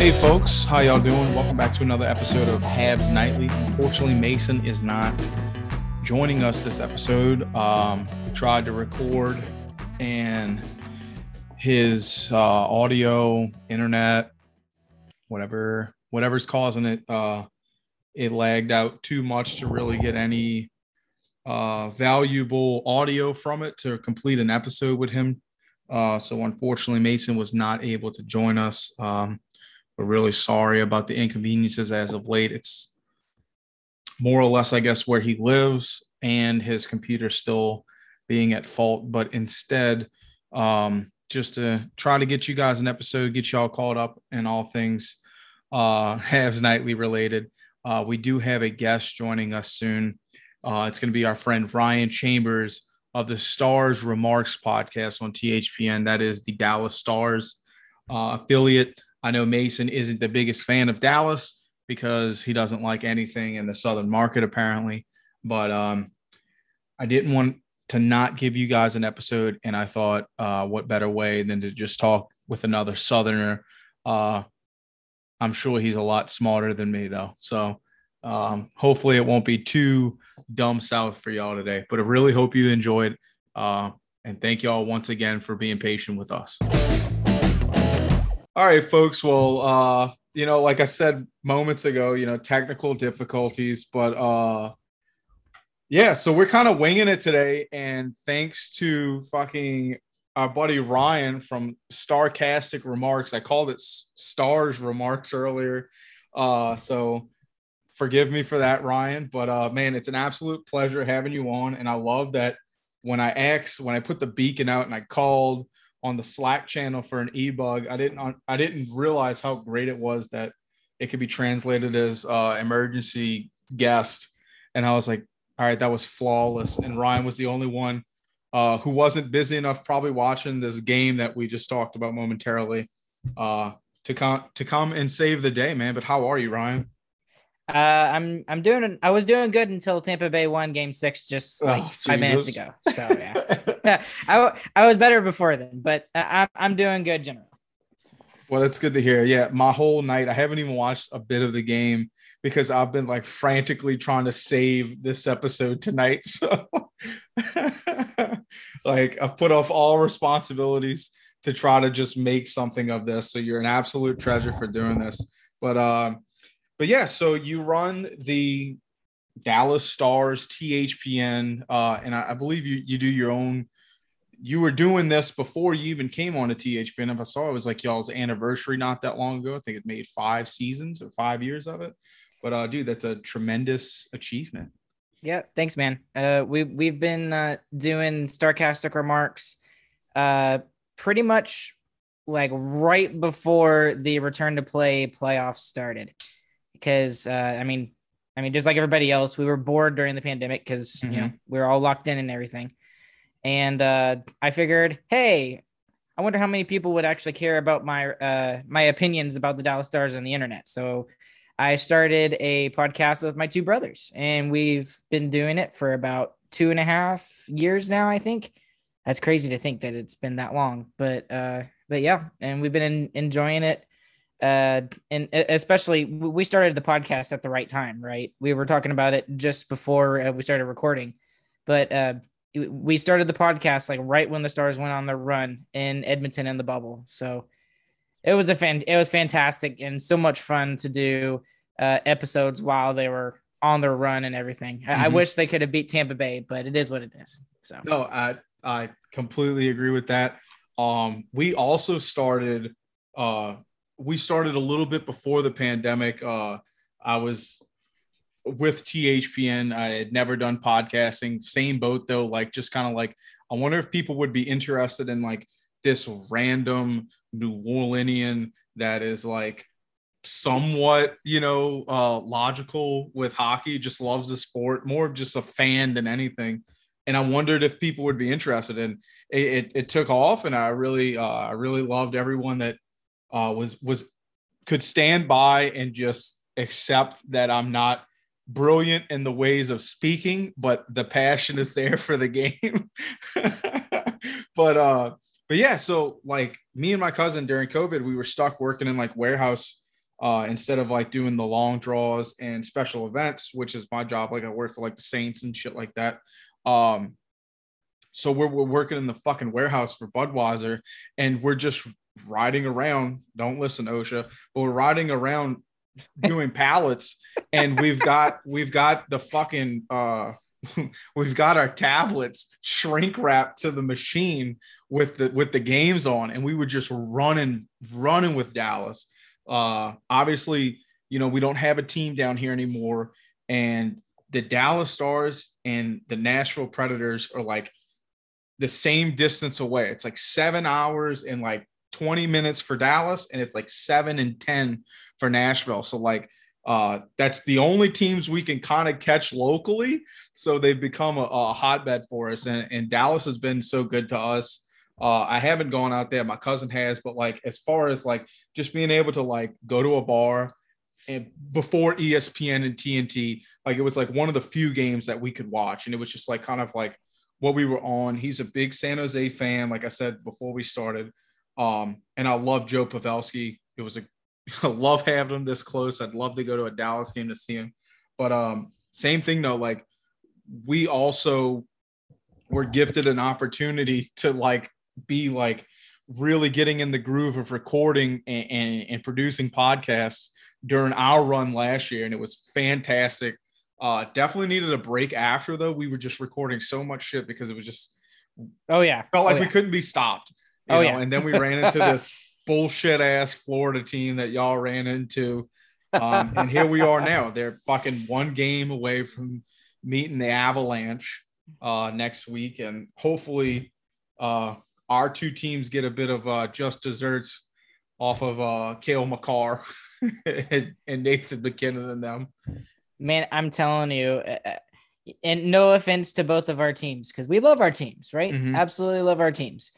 Hey folks, how y'all doing? Welcome back to another episode of Habs Nightly. Unfortunately, Mason is not joining us this episode. Um, tried to record and his uh, audio, internet, whatever, whatever's causing it, uh, it lagged out too much to really get any uh, valuable audio from it to complete an episode with him. Uh, so unfortunately, Mason was not able to join us. Um, we're really sorry about the inconveniences as of late. It's more or less, I guess, where he lives and his computer still being at fault. But instead, um, just to try to get you guys an episode, get y'all caught up in all things uh, Nightly related. Uh, we do have a guest joining us soon. Uh, it's going to be our friend Ryan Chambers of the Stars Remarks podcast on THPN. That is the Dallas Stars uh, affiliate I know Mason isn't the biggest fan of Dallas because he doesn't like anything in the Southern market, apparently. But um, I didn't want to not give you guys an episode. And I thought, uh, what better way than to just talk with another Southerner? Uh, I'm sure he's a lot smarter than me, though. So um, hopefully it won't be too dumb south for y'all today. But I really hope you enjoyed. Uh, and thank y'all once again for being patient with us. All right, folks. Well, uh, you know, like I said moments ago, you know, technical difficulties, but uh yeah, so we're kind of winging it today. And thanks to fucking our buddy Ryan from Starcastic Remarks. I called it Stars Remarks earlier. Uh, so forgive me for that, Ryan. But uh man, it's an absolute pleasure having you on. And I love that when I asked, when I put the beacon out and I called on the Slack channel for an e-bug. I didn't I didn't realize how great it was that it could be translated as uh, emergency guest, and I was like, all right, that was flawless. And Ryan was the only one uh, who wasn't busy enough, probably watching this game that we just talked about momentarily, uh, to come to come and save the day, man. But how are you, Ryan? Uh, I'm I'm doing I was doing good until Tampa Bay won Game Six just oh, like oh, five minutes ago. So yeah, I I was better before then, but I, I'm doing good generally. Well, that's good to hear. Yeah, my whole night I haven't even watched a bit of the game because I've been like frantically trying to save this episode tonight. So, like, I've put off all responsibilities to try to just make something of this. So you're an absolute treasure for doing this. But um but yeah, so you run the Dallas Stars THPN, uh, and I, I, believe you you do your own. You were doing this before you even came on to THPN. If I saw it was like y'all's anniversary not that long ago. I think it made five seasons or five years of it. But uh, dude, that's a tremendous achievement. Yeah, thanks, man. Uh, we we've been uh, doing Starcastic remarks, uh, pretty much like right before the return to play playoffs started because uh, I mean, I mean, just like everybody else, we were bored during the pandemic because mm-hmm. you know we were all locked in and everything. And uh, I figured, hey, I wonder how many people would actually care about my uh, my opinions about the Dallas Stars on the internet. So I started a podcast with my two brothers, and we've been doing it for about two and a half years now. I think that's crazy to think that it's been that long, but uh, but yeah, and we've been in, enjoying it. Uh, and especially we started the podcast at the right time, right? We were talking about it just before uh, we started recording, but uh, we started the podcast like right when the Stars went on their run in Edmonton in the bubble. So it was a fan, it was fantastic and so much fun to do uh, episodes while they were on their run and everything. Mm-hmm. I, I mm-hmm. wish they could have beat Tampa Bay, but it is what it is. So no, I I completely agree with that. Um, we also started, uh, we started a little bit before the pandemic. Uh, I was with THPN. I had never done podcasting. Same boat though, like just kind of like I wonder if people would be interested in like this random New Orleanian that is like somewhat, you know, uh, logical with hockey, just loves the sport, more of just a fan than anything and I wondered if people would be interested. And it, it, it took off, and I really, uh, I really loved everyone that uh, was was could stand by and just accept that I'm not brilliant in the ways of speaking, but the passion is there for the game. but uh, but yeah, so like me and my cousin during COVID, we were stuck working in like warehouse uh, instead of like doing the long draws and special events, which is my job. Like I work for like the Saints and shit like that. Um, so we're, we're working in the fucking warehouse for Budweiser and we're just riding around. Don't listen, OSHA, but we're riding around doing pallets and we've got we've got the fucking uh we've got our tablets shrink wrapped to the machine with the with the games on and we were just running running with Dallas uh obviously you know we don't have a team down here anymore and the Dallas Stars and the Nashville Predators are like the same distance away. It's like seven hours and like 20 minutes for Dallas, and it's like seven and 10 for Nashville. So, like, uh, that's the only teams we can kind of catch locally. So they've become a, a hotbed for us. And, and, Dallas has been so good to us. Uh, I haven't gone out there. My cousin has, but like as far as like just being able to like go to a bar, and before ESPN and TNT, like it was like one of the few games that we could watch, and it was just like kind of like what we were on. He's a big San Jose fan, like I said before we started, um, and I love Joe Pavelski. It was a I love having him this close. I'd love to go to a Dallas game to see him, but um, same thing though. Like we also were gifted an opportunity to like be like really getting in the groove of recording and, and, and producing podcasts during our run last year, and it was fantastic. Uh, definitely needed a break after though. We were just recording so much shit because it was just oh yeah, felt like oh, we couldn't be stopped. Oh know? yeah, and then we ran into this bullshit ass Florida team that y'all ran into, um, and here we are now. They're fucking one game away from meeting the Avalanche uh, next week, and hopefully, uh, our two teams get a bit of uh, just desserts off of uh, Cale Makar. and, Nathan MacKinnon and them. Man, I'm telling you, uh, uh, and no offense to both of our teams because we love our teams, right? Mm-hmm. Absolutely love our teams.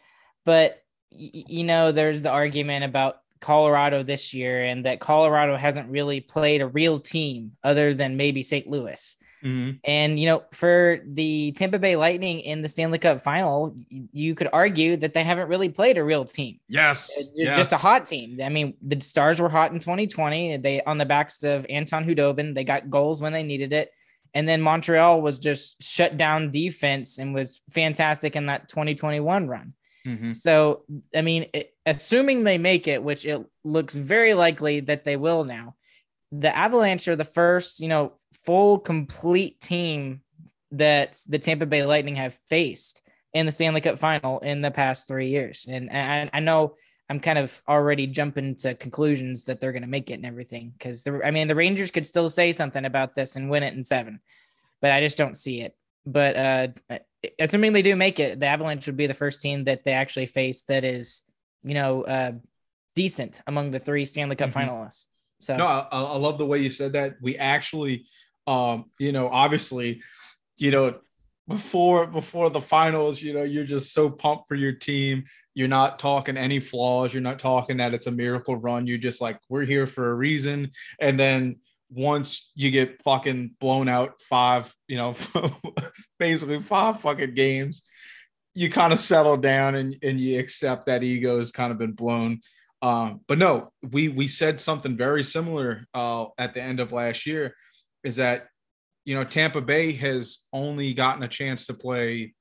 But, you know, there's the argument about Colorado this year and that Colorado hasn't really played a real team other than maybe St. Louis. Mm-hmm. And you know, for the Tampa Bay Lightning in the Stanley Cup final, you could argue that they haven't really played a real team. Yes, uh, just a hot team. I mean, the Stars were hot in 2020. They on the backs of Anton Khudobin, they got goals when they needed it. And then Montreal was just shut down defense and was fantastic in that 2021 run. Mm-hmm. So, I mean, it, assuming they make it, which it looks very likely that they will now, the Avalanche are the first, you know, full complete team that the Tampa Bay Lightning have faced in the Stanley Cup final in the past three years. And, and I, know I'm kind of already jumping to conclusions that they're going to make it and everything. Cause the, I mean, the Rangers could still say something about this and win it in seven, but I just don't see it. But uh, assuming they do make it, the Avalanche would be the first team that they actually face that is you know, uh, decent among the three Stanley Cup mm-hmm. finalists. So no, I, I love the way you said that. We actually, um, you know, obviously, you know, before before the finals, you know, you're just so pumped for your team. You're not talking any flaws. You're not talking that it's a miracle run. You're just like, we're here for a reason. And then once you get fucking blown out five, you know, basically five fucking games, you kind of settle down and, and you accept that ego has kind of been blown. Um, but no, we we said something very similar uh, at the end of last year, is that you know Tampa Bay has only gotten a chance to play,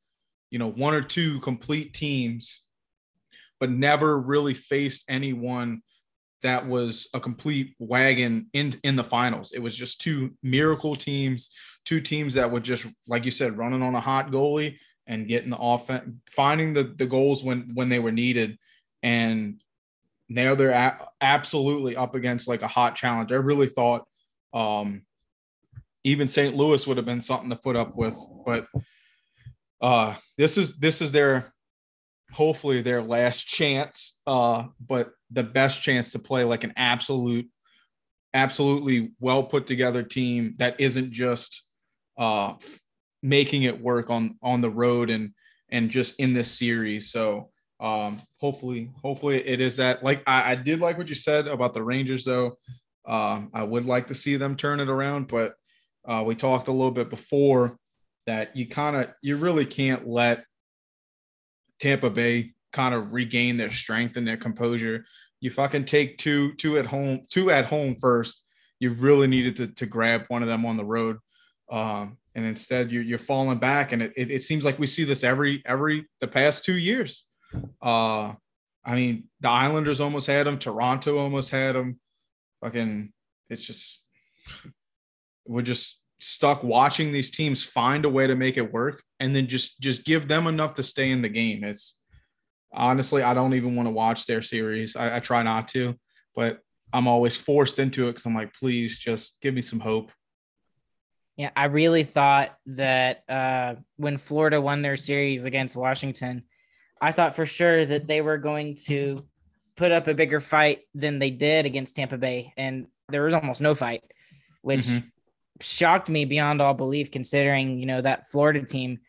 you know, one or two complete teams, but never really faced anyone that was a complete wagon in in the finals. It was just two miracle teams, two teams that were just, like you said, running on a hot goalie and getting the offense, finding the the goals when when they were needed, and now they're a- absolutely up against like a hot challenge. I really thought um, even St. Louis would have been something to put up with, but uh, this is this is their hopefully their last chance, uh, but the best chance to play like an absolute, absolutely well put together team that isn't just uh, making it work on on the road and and just in this series. So um, hopefully, hopefully it is that. Like I, I did like what you said about the Rangers, though. Um, I would like to see them turn it around, but uh, we talked a little bit before that you kind of you really can't let Tampa Bay kind of regain their strength and their composure. You fucking take two two at home two at home first. You really needed to, to grab one of them on the road. Um, and instead you're, you're falling back and it, it, it, seems like we see this every every the past two years uh, I mean, the Islanders almost had them. Toronto almost had them. Fucking, it's just we're just stuck watching these teams find a way to make it work, and then just just give them enough to stay in the game. It's honestly, I don't even want to watch their series. I, I try not to, but I'm always forced into it because I'm like, please, just give me some hope. Yeah, I really thought that uh, when Florida won their series against Washington, I thought for sure that they were going to put up a bigger fight than they did against Tampa Bay, and there was almost no fight, which mm-hmm. shocked me beyond all belief, considering you know that Florida team,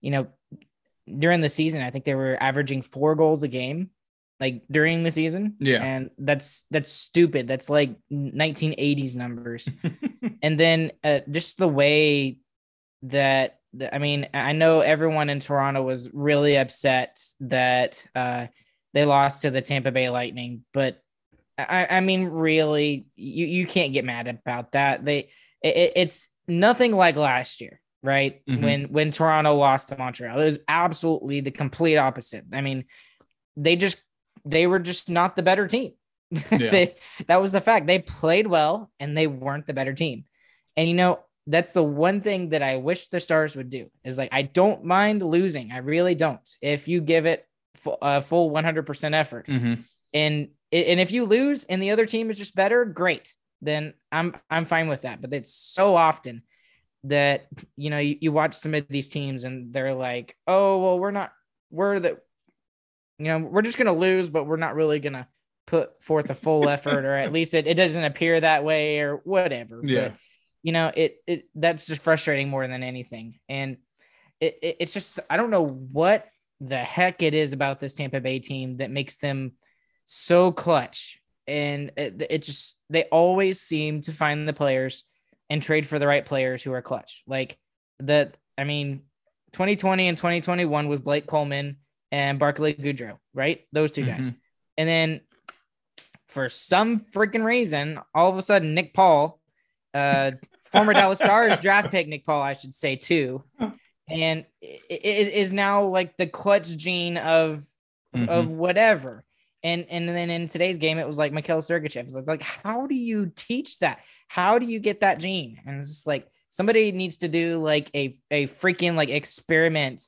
you know, during the season, I think they were averaging four goals a game, like during the season. Yeah, and that's that's stupid. That's like 1980s numbers, and then uh, just the way that I mean, I know everyone in Toronto was really upset that uh, they lost to the Tampa Bay Lightning, but I, I mean, really, you, you can't get mad about that. They it, it's nothing like last year, right? Mm-hmm. When when Toronto lost to Montreal, it was absolutely the complete opposite. I mean, they just they were just not the better team. Yeah. they, that was the fact. They played well and they weren't the better team. And you know, that's the one thing that I wish the Stars would do is like I don't mind losing. I really don't. If you give it a full 100% effort. Mm-hmm. And and if you lose and the other team is just better, great. Then I'm I'm fine with that. But it's so often that you know you, you watch some of these teams and they're like, "Oh, well, we're not we're the you know, we're just going to lose, but we're not really going to put forth a full effort or at least it, it doesn't appear that way or whatever." Yeah. But, you know, it it that's just frustrating more than anything. And it, it, it's just I don't know what the heck it is about this Tampa Bay team that makes them so clutch. And it, it just they always seem to find the players and trade for the right players who are clutch. Like the I mean, 2020 and 2021 was Blake Coleman and Barclay Goodrow, right? Those 2 guys. Mm-hmm. And then for some freaking reason, all of a sudden Nick Paul uh, former Dallas Stars draft pick Nick Paul, I should say too, and is now like the clutch gene of mm-hmm. of whatever. And and then in today's game, it was like Mikhail Sergachev. It's like, how do you teach that? How do you get that gene? And it's just like somebody needs to do like a a freaking like experiment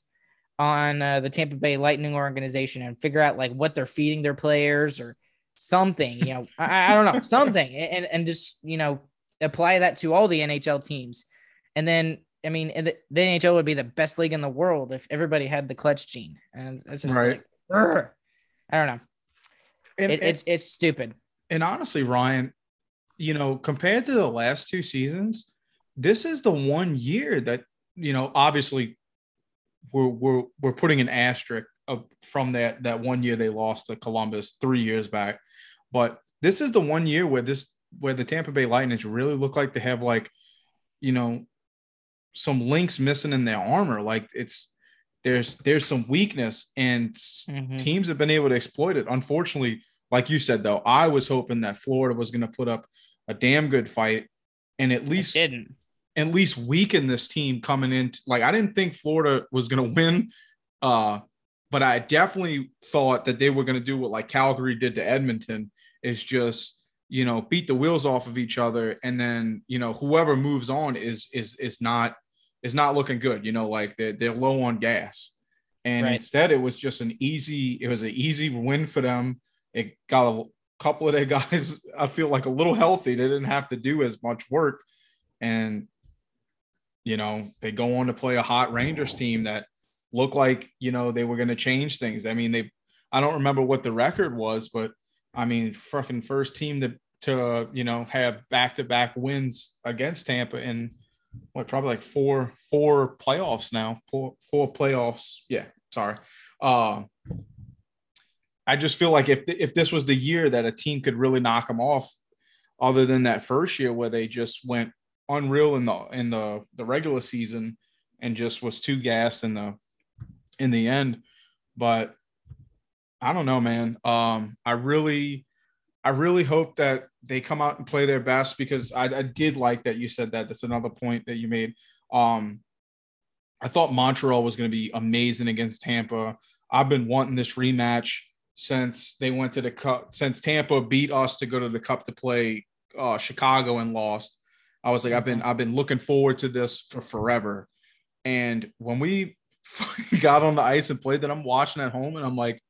on uh, the Tampa Bay Lightning organization and figure out like what they're feeding their players or something. You know, I, I don't know something, and and just you know apply that to all the NHL teams. And then, I mean, the, the, NHL would be the best league in the world if everybody had the clutch gene. And it's just right. like, I don't know. And, it, it's it's stupid. And honestly, Ryan, you know, compared to the last two seasons, this is the one year that you know, obviously, we're we're we're putting an asterisk of, from that that one year they lost to Columbus three years back, but this is the one year where this where the Tampa Bay Lightning really look like they have like, you know, some links missing in their armor. Like it's there's there's some weakness and mm-hmm. teams have been able to exploit it. Unfortunately, like you said though, I was hoping that Florida was going to put up a damn good fight and at least it didn't at least weaken this team coming in. Like I didn't think Florida was going to win, uh, but I definitely thought that they were going to do what like Calgary did to Edmonton, is just you know beat the wheels off of each other, and then you know whoever moves on is is is not is not looking good. You know, like they're they're low on gas, and right. instead it was just an easy. It was an easy win for them. It got a couple of their guys. I feel like a little healthy. They didn't have to do as much work, and you know, they go on to play a hot Rangers team that looked like, you know, they were going to change things. I mean, they, I don't remember what the record was, but I mean, fucking first team to, to, you know, have back to back wins against Tampa in what, probably like four, four playoffs now, four, four playoffs. Yeah. Sorry. Uh, I just feel like if, if this was the year that a team could really knock them off, other than that first year where they just went unreal in the in the the regular season and just was too gassed in the in the end. But I don't know, man. Um, I really I really hope that they come out and play their best because I, I did like that you said that. That's another point that you made. Um, I thought Montreal was going to be amazing against Tampa. I've been wanting this rematch since they went to the cup, since Tampa beat us to go to the cup to play uh, Chicago and lost. I was like, I've been I've been looking forward to this for forever. And when we got on the ice and played that, I'm watching at home and I'm like,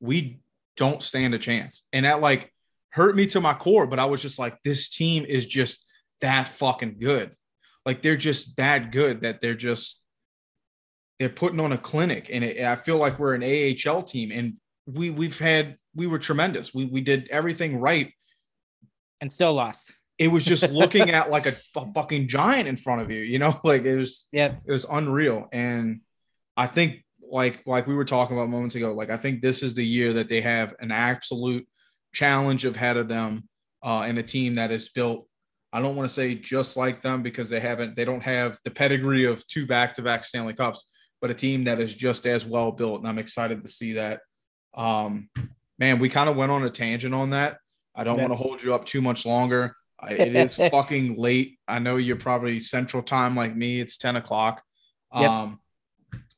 we don't stand a chance. And at like hurt me to my core, but I was just like, this team is just that fucking good. Like they're just that good that they're just they're putting on a clinic. And it, I feel like we're an AHL team and we we've had we were tremendous. We we did everything right and still lost it was just looking at like a, a, fucking giant in front of you, you know, like it was, yeah, it was unreal. And I think like, like we were talking about moments ago, like, I think this is the year that they have an absolute challenge ahead of them uh, and a team that is built. I don't want to say just like them because they haven't, they don't have the pedigree of two back-to-back Stanley Cups, but a team that is just as well built. And I'm excited to see that. Um, man, we kind of went on a tangent on that. I don't want to hold you up too much longer it is fucking late. I know you're probably central time like me. It's 10 o'clock. Yep. Um,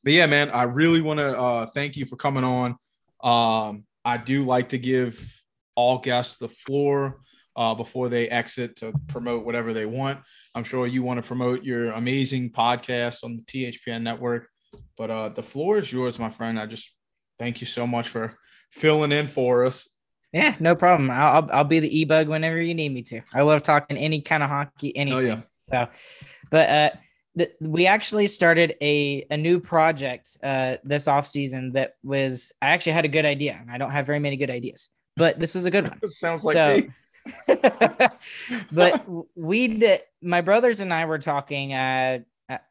but yeah, man, I really want to uh, thank you for coming on. Um, I do like to give all guests the floor uh, before they exit to promote whatever they want. I'm sure you want to promote your amazing podcast on the THPN network, but uh, the floor is yours, my friend. I just thank you so much for filling in for us. Yeah, no problem. I'll I'll be the e bug whenever you need me to. I love talking any kind of hockey, anything. Oh yeah. So, but uh, the, we actually started a a new project uh this off season that was I actually had a good idea. I don't have very many good ideas, but this was a good one. sounds like so, me. but we did. My brothers and I were talking uh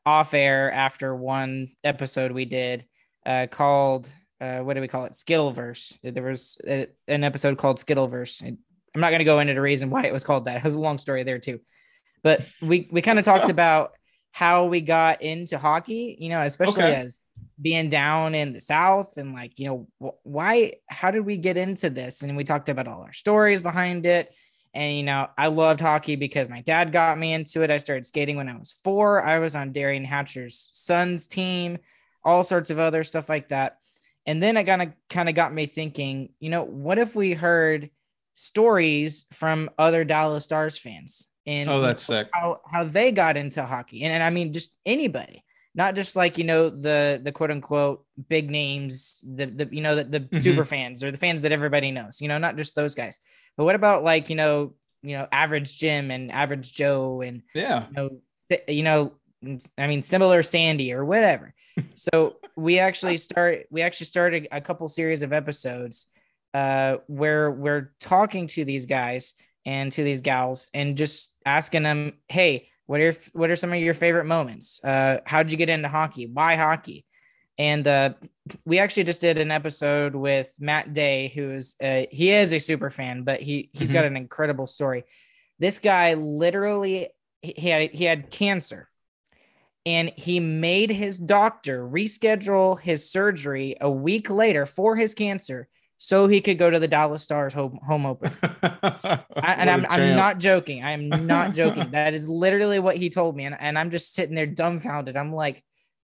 off air after one episode we did uh called uh, what do we call it? Skittleverse. There was a, an episode called Skittleverse. I'm not going to go into the reason why it was called that. It has a long story there too. But we we kind of talked about how we got into hockey, you know, especially okay. as being down in the South and like, you know, why, how did we get into this? And we talked about all our stories behind it. And, you know, I loved hockey because my dad got me into it. I started skating when I was four. I was on Derian Hatcher's son's team, all sorts of other stuff like that. And then it kind of kind of got me thinking, you know, what if we heard stories from other Dallas Stars fans and oh, that's sick. How, how they got into hockey. And, and I mean just anybody, not just like, you know, the the quote unquote big names, the the you know, the, the mm-hmm. super fans or the fans that everybody knows, you know, not just those guys. But what about like, you know, you know, average Jim and average Joe and yeah, you know, you know, I mean, similar Sandy or whatever. so we actually start, we actually started a couple series of episodes uh, where we're talking to these guys and to these gals and just asking them, hey, what are what are some of your favorite moments? Uh, how'd you get into hockey? Why hockey? And uh, we actually just did an episode with Matt Day, who is uh, he is a super fan, but he he's mm-hmm. got an incredible story. This guy literally he had he had cancer, and he made his doctor reschedule his surgery a week later for his cancer so he could go to the Dallas Stars home, home open. I, and I'm, I'm not joking. I am not joking. that is literally what he told me. And, and I'm just sitting there dumbfounded. I'm like,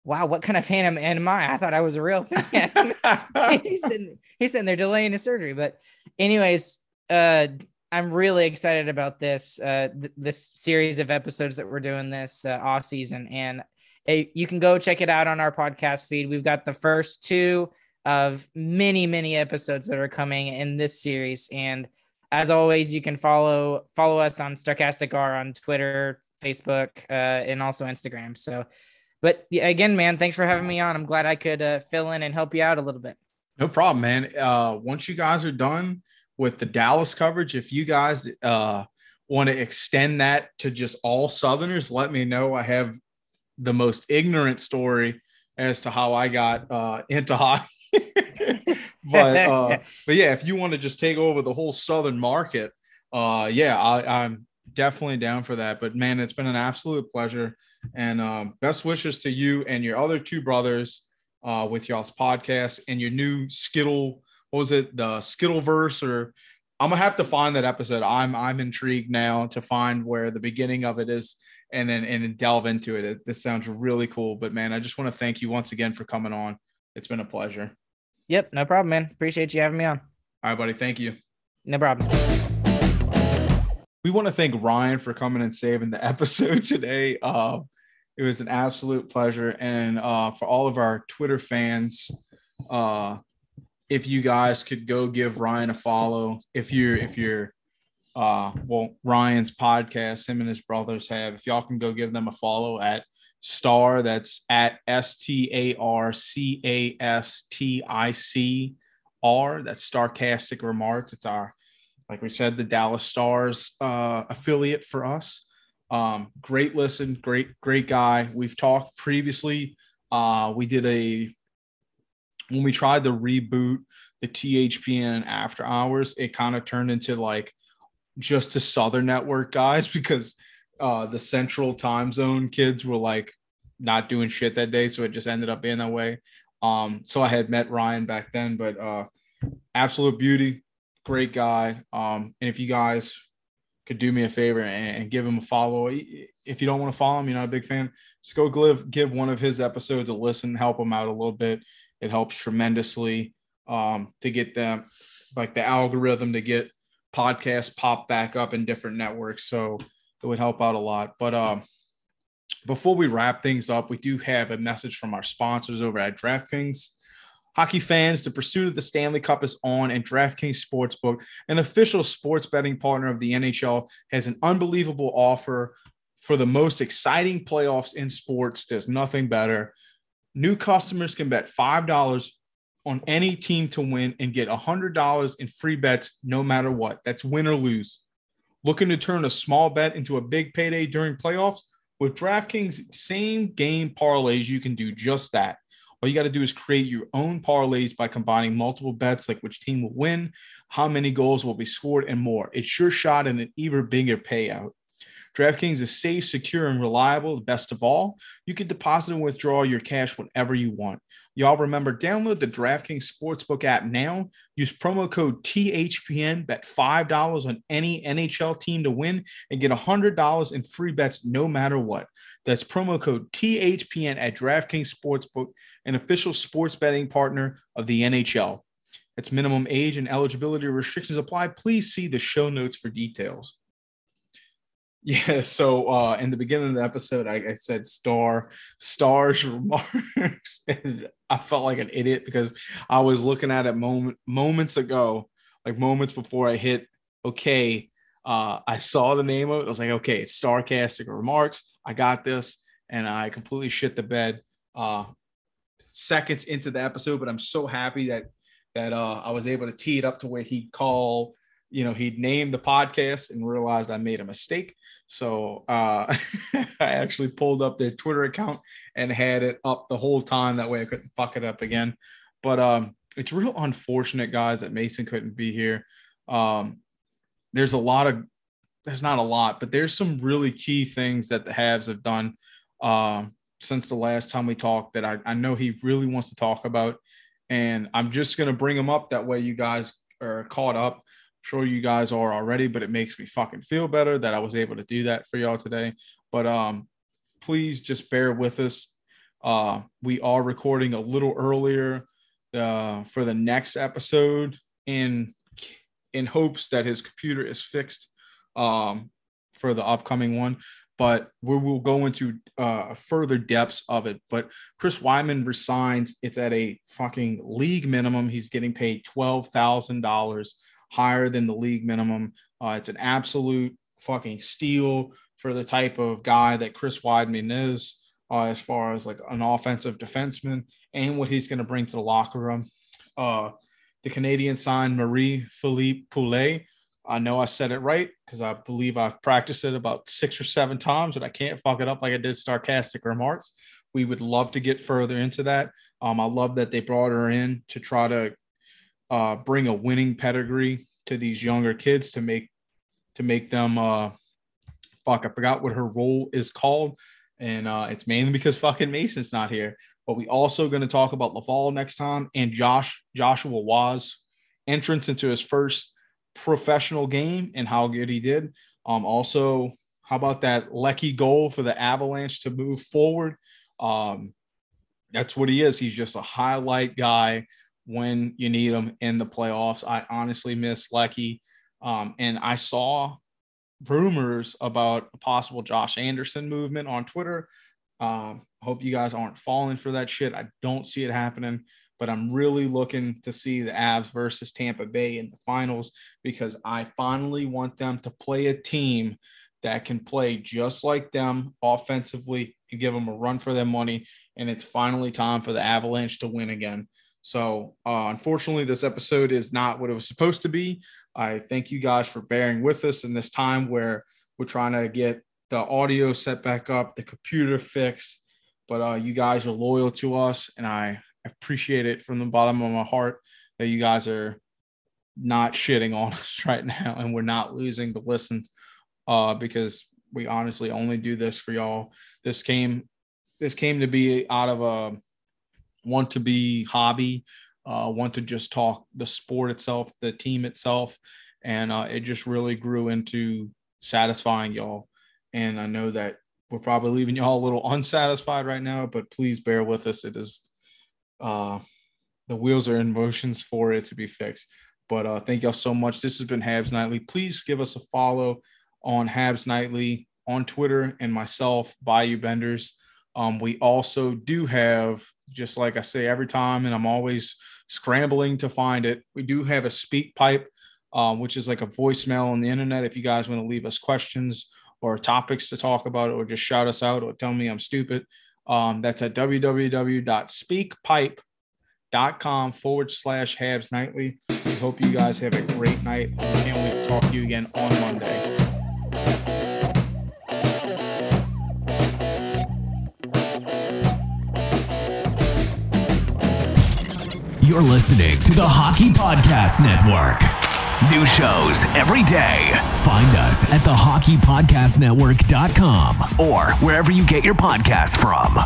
wow, what kind of fan am, I? I thought I was a real fan. he's, sitting, he's sitting there delaying his surgery. But, anyways, uh, I'm really excited about this uh, th- this series of episodes that we're doing this uh, off season, and uh, you can go check it out on our podcast feed. We've got the first two of many many episodes that are coming in this series and as always you can follow follow us on Starcastic R on Twitter, Facebook, uh, and also Instagram. So but again, man, thanks for having me on. I'm glad I could uh, fill in and help you out a little bit. No problem, man. Uh, once you guys are done with the Dallas coverage, if you guys uh, want to extend that to just all Southerners, let me know. I have the most ignorant story as to how I got uh, into hockey. but uh, but yeah, if you want to just take over the whole southern market, uh, yeah, I, I'm definitely down for that. But man, it's been an absolute pleasure, and um, best wishes to you and your other two brothers uh, with y'all's podcast and your new Skittle. What was it? The Skittleverse, or I'm gonna have to find that episode. I'm I'm intrigued now to find where the beginning of it is and then and delve into it. it. This sounds really cool. But man, I just want to thank you once again for coming on. It's been a pleasure. Yep, no problem, man. Appreciate you having me on. All right, buddy. Thank you. No problem. We want to thank Ryan for coming and saving the episode today. Uh, it was an absolute pleasure. And uh, for all of our Twitter fans, uh, if you guys could go give Ryan a follow, if you're if you're uh well Ryan's podcast, him and his brothers have, if y'all can go give them a follow at Star. That's at S T A R C A S T I C R. That's Starcastic Remarks. It's our, like we said, the Dallas Stars uh, affiliate for us. Um, great listen, great, great guy. We've talked previously. Uh, we did a when we tried to reboot the THPN after hours, it kind of turned into like just the Southern Network guys because uh, the central time zone kids were like not doing shit that day. So it just ended up being that way. Um, so I had met Ryan back then, but uh, absolute beauty, great guy. Um, and if you guys could do me a favor and, and give him a follow, if you don't want to follow him, you're not a big fan, just go give, give one of his episodes a listen, help him out a little bit. It helps tremendously um, to get them like the algorithm to get podcasts pop back up in different networks. So it would help out a lot. But um, before we wrap things up, we do have a message from our sponsors over at DraftKings. Hockey fans, the pursuit of the Stanley Cup is on, and DraftKings Sportsbook, an official sports betting partner of the NHL, has an unbelievable offer for the most exciting playoffs in sports. There's nothing better. New customers can bet $5 on any team to win and get $100 in free bets no matter what. That's win or lose. Looking to turn a small bet into a big payday during playoffs? With DraftKings same game parlays, you can do just that. All you got to do is create your own parlays by combining multiple bets like which team will win, how many goals will be scored, and more. It's your shot at an even bigger payout. DraftKings is safe, secure, and reliable. The best of all, you can deposit and withdraw your cash whenever you want. Y'all remember, download the DraftKings Sportsbook app now. Use promo code THPN, bet $5 on any NHL team to win, and get $100 in free bets no matter what. That's promo code THPN at DraftKings Sportsbook, an official sports betting partner of the NHL. Its minimum age and eligibility restrictions apply. Please see the show notes for details. Yeah, so uh in the beginning of the episode, I, I said star stars remarks, and I felt like an idiot because I was looking at it moment moments ago, like moments before I hit okay. Uh, I saw the name of it. I was like, okay, it's Starcastic Remarks. I got this, and I completely shit the bed uh seconds into the episode. But I'm so happy that that uh, I was able to tee it up to where he'd call, you know, he'd name the podcast and realized I made a mistake. So uh, I actually pulled up their Twitter account and had it up the whole time. That way I couldn't fuck it up again. But um, it's real unfortunate, guys, that Mason couldn't be here. Um, there's a lot of, there's not a lot, but there's some really key things that the Habs have done um, since the last time we talked that I, I know he really wants to talk about. And I'm just going to bring them up. That way you guys are caught up. Sure you guys are already, but it makes me fucking feel better that I was able to do that for y'all today. But um, please just bear with us. Uh, we are recording a little earlier uh, for the next episode in in hopes that his computer is fixed um, for the upcoming one but we will go into uh, further depths of it. But Chris Wideman resigns. It's at a fucking league minimum. He's getting paid twelve thousand dollars higher than the league minimum. Uh, it's an absolute fucking steal for the type of guy that Chris Wideman is, uh, as far as like an offensive defenseman and what he's going to bring to the locker room. Uh, the Canadian signed Marie-Philip Poulin I know I said it right because I believe I've practiced it about six or seven times, and I can't fuck it up like I did Starcastic Remarks. We would love to get further into that. Um, I love that they brought her in to try to uh, bring a winning pedigree to these younger kids to make to make them uh, fuck. I forgot what her role is called, and uh, it's mainly because fucking Mason's not here. But we also going to talk about Laval next time and Josh Joshua Waz entrance into his first professional game and how good he did. Um, also, how about that Lecky goal for the Avalanche to move forward? Um, that's what he is. He's just a highlight guy when you need them in the playoffs. I honestly miss Lecky. Um, and I saw rumors about a possible Josh Anderson movement on Twitter. Um, hope you guys aren't falling for that shit. I don't see it happening but I'm really looking to see the Avs versus Tampa Bay in the finals because I finally want them to play a team that can play just like them offensively and give them a run for their money. And it's finally time for the Avalanche to win again. So, uh, unfortunately, this episode is not what it was supposed to be. I thank you guys for bearing with us in this time where we're trying to get the audio set back up, the computer fixed. But uh, you guys are loyal to us, and I appreciate it from the bottom of my heart that you guys are not shitting on us right now and we're not losing the listens uh, because we honestly only do this for y'all. This came this came to be out of a want to be hobby, uh, want to just talk the sport itself, the team itself, and uh, it just really grew into satisfying y'all. And I know that we're probably leaving y'all a little unsatisfied right now, but please bear with us. It is uh, the wheels are in motions for it to be fixed. But uh, thank y'all so much. This has been Habs Nightly. Please give us a follow on Habs Nightly on Twitter and myself, Bayou Benders. Um, we also do have, just like I say every time, and I'm always scrambling to find it. We do have a speak pipe, um, which is like a voicemail on the internet. If you guys want to leave us questions or topics to talk about, or just shout us out or tell me I'm stupid, um, that's at www.speakpipe.com forward slash Habs Nightly. We hope you guys have a great night. Can't wait to talk to you again on Monday. You're listening to the Hockey Podcast Network. New shows every day. Find us at the thehockeypodcastnetwork.com or wherever you get your podcasts from.